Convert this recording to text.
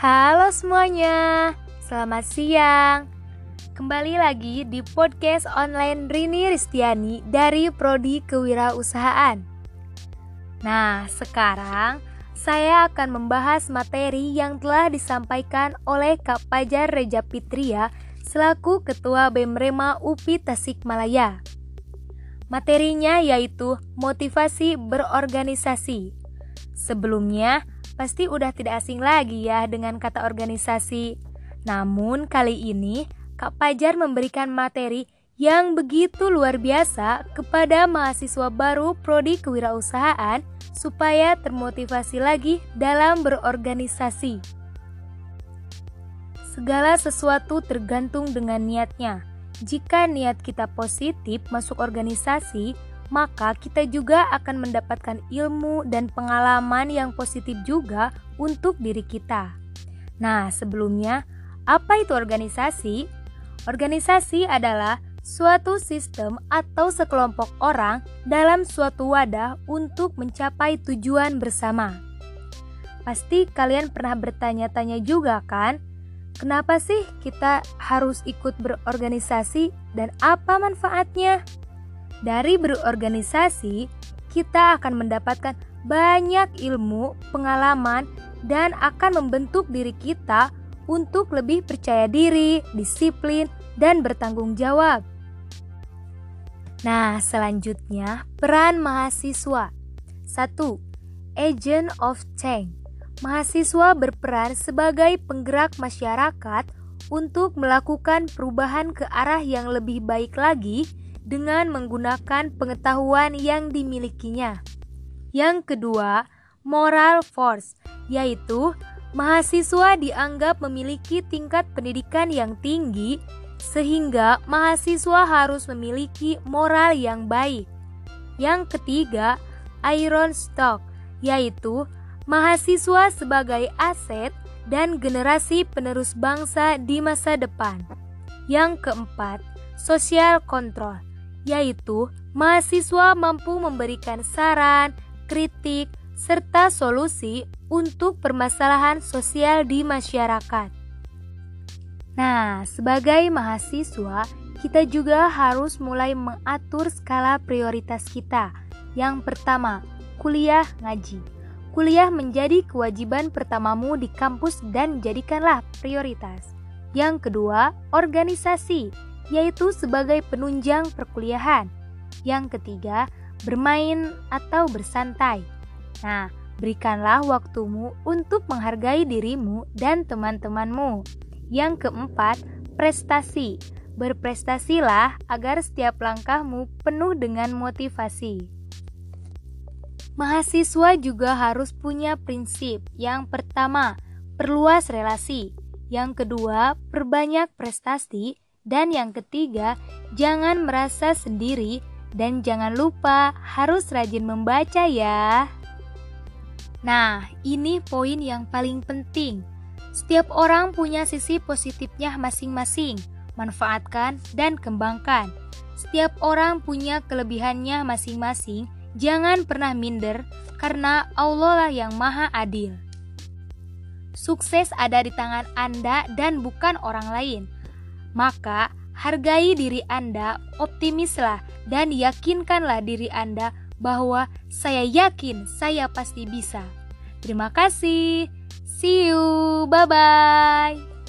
Halo semuanya, selamat siang. Kembali lagi di podcast online Rini Ristiani dari Prodi Kewirausahaan. Nah, sekarang saya akan membahas materi yang telah disampaikan oleh Kak Pajar Reja Pitria selaku Ketua BEM UPI Tasikmalaya. Materinya yaitu motivasi berorganisasi. Sebelumnya, pasti udah tidak asing lagi ya dengan kata organisasi. Namun kali ini Kak Pajar memberikan materi yang begitu luar biasa kepada mahasiswa baru prodi kewirausahaan supaya termotivasi lagi dalam berorganisasi. Segala sesuatu tergantung dengan niatnya. Jika niat kita positif masuk organisasi, maka kita juga akan mendapatkan ilmu dan pengalaman yang positif juga untuk diri kita. Nah, sebelumnya, apa itu organisasi? Organisasi adalah suatu sistem atau sekelompok orang dalam suatu wadah untuk mencapai tujuan bersama. Pasti kalian pernah bertanya-tanya juga kan, kenapa sih kita harus ikut berorganisasi dan apa manfaatnya? Dari berorganisasi, kita akan mendapatkan banyak ilmu, pengalaman, dan akan membentuk diri kita untuk lebih percaya diri, disiplin, dan bertanggung jawab. Nah, selanjutnya peran mahasiswa. 1. Agent of Change. Mahasiswa berperan sebagai penggerak masyarakat untuk melakukan perubahan ke arah yang lebih baik lagi dengan menggunakan pengetahuan yang dimilikinya. Yang kedua, moral force, yaitu mahasiswa dianggap memiliki tingkat pendidikan yang tinggi sehingga mahasiswa harus memiliki moral yang baik. Yang ketiga, iron stock, yaitu mahasiswa sebagai aset dan generasi penerus bangsa di masa depan. Yang keempat, social control, yaitu mahasiswa mampu memberikan saran, kritik, serta solusi untuk permasalahan sosial di masyarakat. Nah, sebagai mahasiswa, kita juga harus mulai mengatur skala prioritas kita. Yang pertama, kuliah ngaji. Kuliah menjadi kewajiban pertamamu di kampus dan jadikanlah prioritas. Yang kedua, organisasi yaitu sebagai penunjang perkuliahan. Yang ketiga, bermain atau bersantai. Nah, berikanlah waktumu untuk menghargai dirimu dan teman-temanmu. Yang keempat, prestasi. Berprestasilah agar setiap langkahmu penuh dengan motivasi. Mahasiswa juga harus punya prinsip. Yang pertama, perluas relasi. Yang kedua, perbanyak prestasi. Dan yang ketiga, jangan merasa sendiri dan jangan lupa harus rajin membaca ya. Nah, ini poin yang paling penting. Setiap orang punya sisi positifnya masing-masing. Manfaatkan dan kembangkan. Setiap orang punya kelebihannya masing-masing. Jangan pernah minder karena Allah lah yang Maha Adil. Sukses ada di tangan Anda dan bukan orang lain. Maka, hargai diri Anda, optimislah, dan yakinkanlah diri Anda bahwa saya yakin saya pasti bisa. Terima kasih. See you. Bye bye.